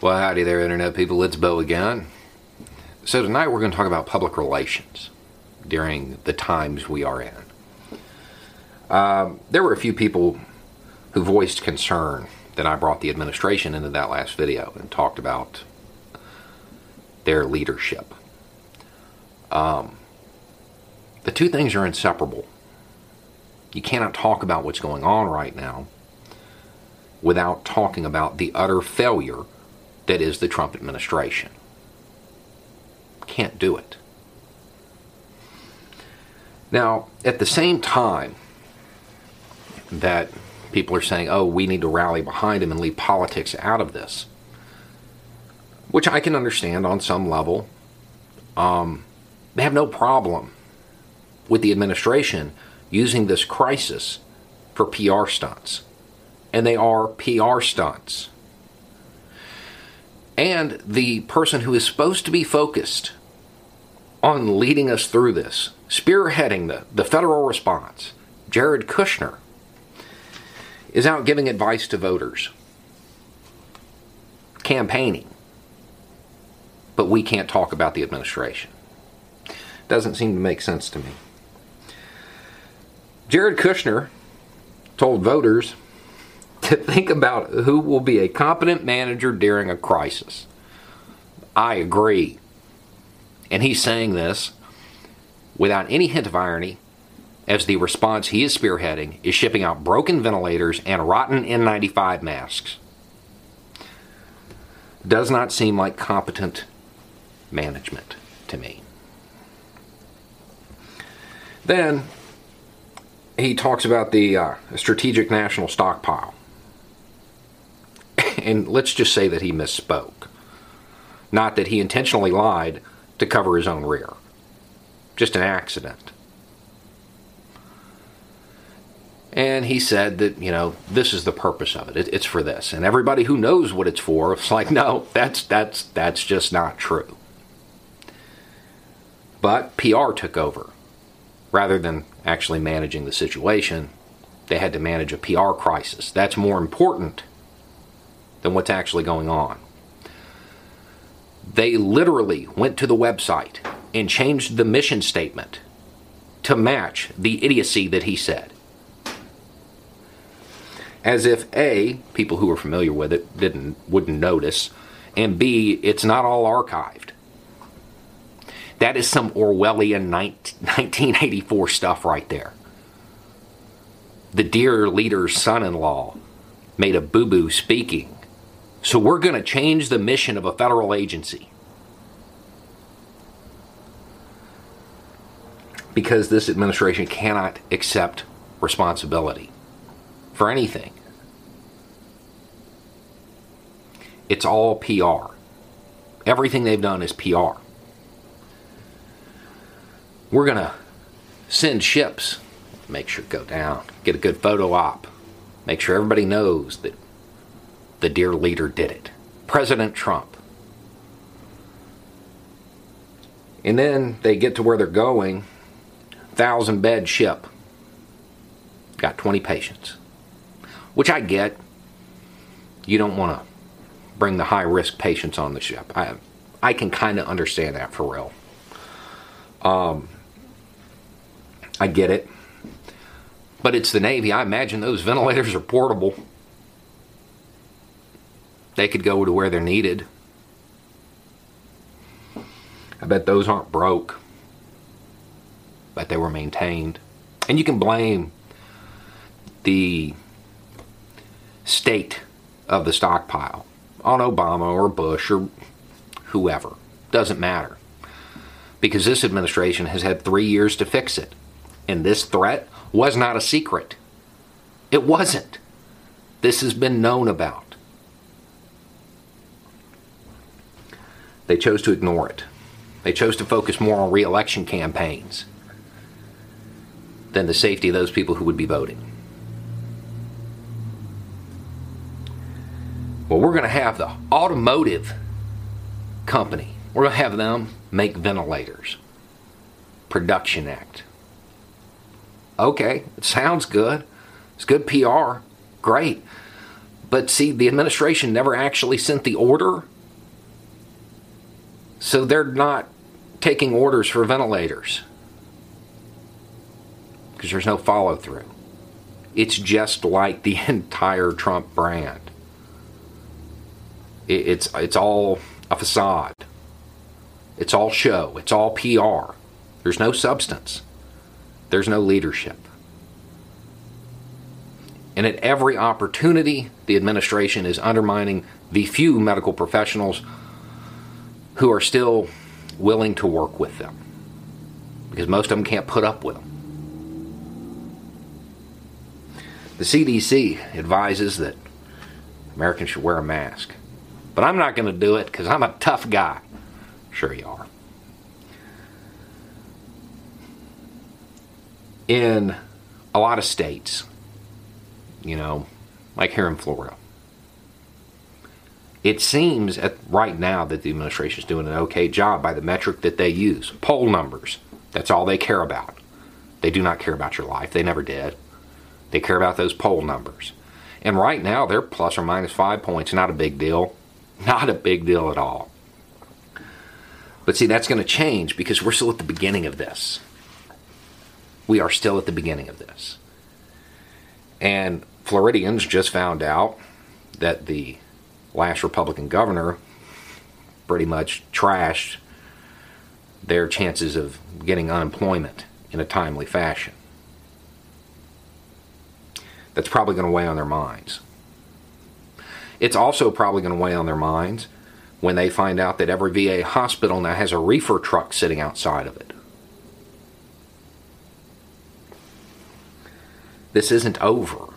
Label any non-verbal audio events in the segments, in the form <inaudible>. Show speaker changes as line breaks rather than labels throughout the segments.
Well, howdy there, Internet people. It's Beau again. So, tonight we're going to talk about public relations during the times we are in. Um, there were a few people who voiced concern that I brought the administration into that last video and talked about their leadership. Um, the two things are inseparable. You cannot talk about what's going on right now without talking about the utter failure that is the Trump administration. Can't do it. Now, at the same time that people are saying, oh, we need to rally behind him and leave politics out of this, which I can understand on some level, um, they have no problem with the administration using this crisis for PR stunts. And they are PR stunts. And the person who is supposed to be focused on leading us through this, spearheading the, the federal response, Jared Kushner, is out giving advice to voters, campaigning. But we can't talk about the administration. Doesn't seem to make sense to me. Jared Kushner told voters to think about who will be a competent manager during a crisis. I agree. And he's saying this without any hint of irony, as the response he is spearheading is shipping out broken ventilators and rotten N95 masks. Does not seem like competent management to me. Then he talks about the uh, strategic national stockpile. And let's just say that he misspoke. Not that he intentionally lied to cover his own rear. Just an accident. And he said that, you know, this is the purpose of it. it. It's for this. And everybody who knows what it's for, it's like, <laughs> no, that's that's that's just not true. But PR took over rather than actually managing the situation, they had to manage a PR crisis. That's more important than what's actually going on. They literally went to the website and changed the mission statement to match the idiocy that he said. As if A, people who are familiar with it didn't wouldn't notice, and B, it's not all archived. That is some Orwellian 1984 <laughs> stuff right there. The dear leader's son in law made a boo boo speaking. So we're going to change the mission of a federal agency. Because this administration cannot accept responsibility for anything. It's all PR. Everything they've done is PR we're going to send ships, make sure go down, get a good photo op, make sure everybody knows that the dear leader did it. President Trump. And then they get to where they're going, thousand bed ship. Got 20 patients. Which I get. You don't want to bring the high risk patients on the ship. I I can kind of understand that for real. Um, I get it. But it's the Navy. I imagine those ventilators are portable. They could go to where they're needed. I bet those aren't broke. But they were maintained. And you can blame the state of the stockpile on Obama or Bush or whoever. Doesn't matter. Because this administration has had three years to fix it and this threat was not a secret. It wasn't. This has been known about. They chose to ignore it. They chose to focus more on reelection campaigns than the safety of those people who would be voting. Well, we're going to have the automotive company, we're going to have them make ventilators. Production Act. Okay, it sounds good. It's good PR. Great. But see, the administration never actually sent the order. So they're not taking orders for ventilators because there's no follow through. It's just like the <laughs> entire Trump brand. It's, it's all a facade, it's all show, it's all PR. There's no substance, there's no leadership. And at every opportunity, the administration is undermining the few medical professionals who are still willing to work with them. Because most of them can't put up with them. The CDC advises that Americans should wear a mask. But I'm not going to do it because I'm a tough guy. Sure, you are. In a lot of states, you know, like here in Florida. It seems at right now that the administration is doing an okay job by the metric that they use poll numbers. That's all they care about. They do not care about your life. They never did. They care about those poll numbers. And right now, they're plus or minus five points. Not a big deal. Not a big deal at all. But see, that's going to change because we're still at the beginning of this. We are still at the beginning of this. And Floridians just found out that the last Republican governor pretty much trashed their chances of getting unemployment in a timely fashion. That's probably going to weigh on their minds. It's also probably going to weigh on their minds when they find out that every VA hospital now has a reefer truck sitting outside of it. This isn't over.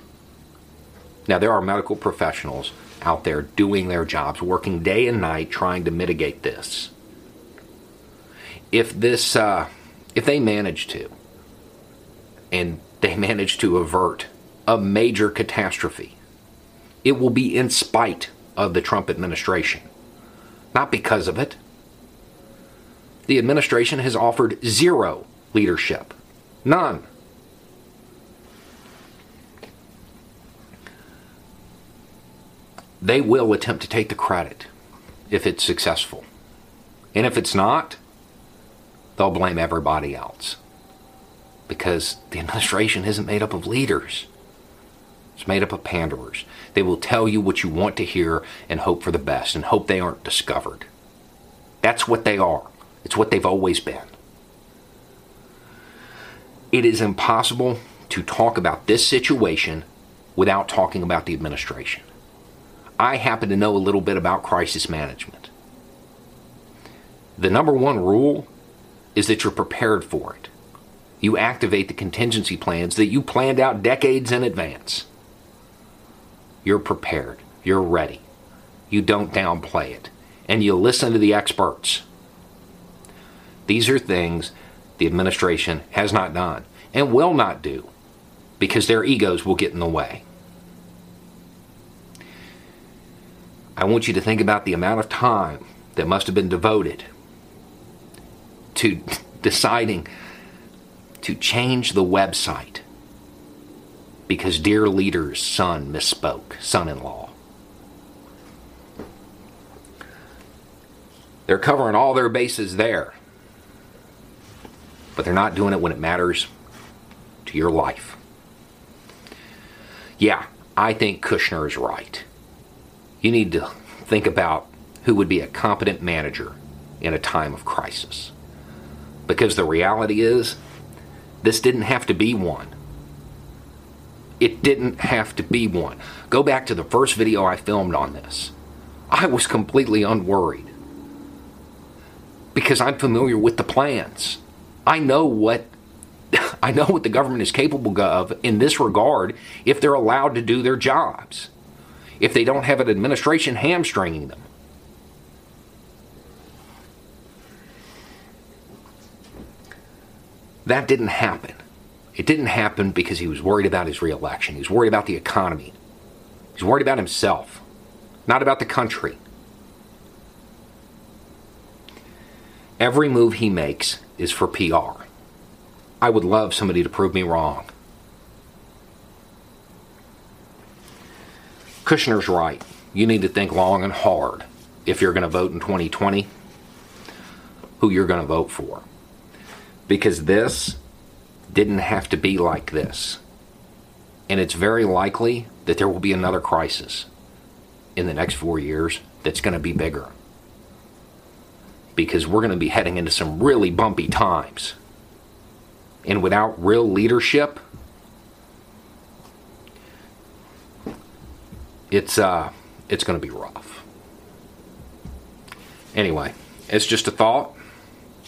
Now, there are medical professionals out there doing their jobs, working day and night trying to mitigate this. If this, uh, if they manage to, and they <laughs> manage to avert a major catastrophe, it will be in spite of the Trump administration, not because of it. The administration has offered zero leadership, none. They will attempt to take the credit if it's successful. And if it's not, they'll blame everybody else. Because the administration isn't made up of leaders, it's made up of panderers. They will tell you what you want to hear and hope for the best and hope they aren't discovered. That's what they are, it's what they've always been. It is impossible to talk about this situation without talking about the administration. I happen to know a little bit about crisis management. The number one rule is that you're prepared for it. You activate the contingency plans that you planned out decades in advance. You're prepared. You're ready. You don't downplay it. And you listen to the experts. These are things the administration has not done and will not do because their egos will get in the way. I want you to think about the amount of time that must have been devoted to <laughs> deciding to change the website because dear leader's son misspoke, son in law. They're covering all their bases there, but they're not doing it when it matters to your life. Yeah, I think Kushner is right you need to think about who would be a competent manager in a time of crisis. Because the reality is, this didn't have to be one. It didn't have to be one. Go back to the first video I filmed on this. I was completely unworried. Because I'm familiar with the plans. I know what <laughs> I know what the government is capable of in this regard if they're allowed to do their jobs if they don't have an administration hamstringing them. That didn't happen. It didn't happen because he was worried about his reelection. He was worried about the economy. He's worried about himself, not about the country. Every move he makes is for PR. I would love somebody to prove me wrong. Kushner's right. You need to think long and hard if you're going to vote in 2020 who you're going to vote for. Because this didn't have to be like this. And it's very likely that there will be another crisis in the next four years that's going to be bigger. Because we're going to be heading into some really bumpy times. And without real leadership, it's uh it's going to be rough. Anyway, it's just a thought.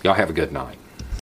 Y'all have a good night.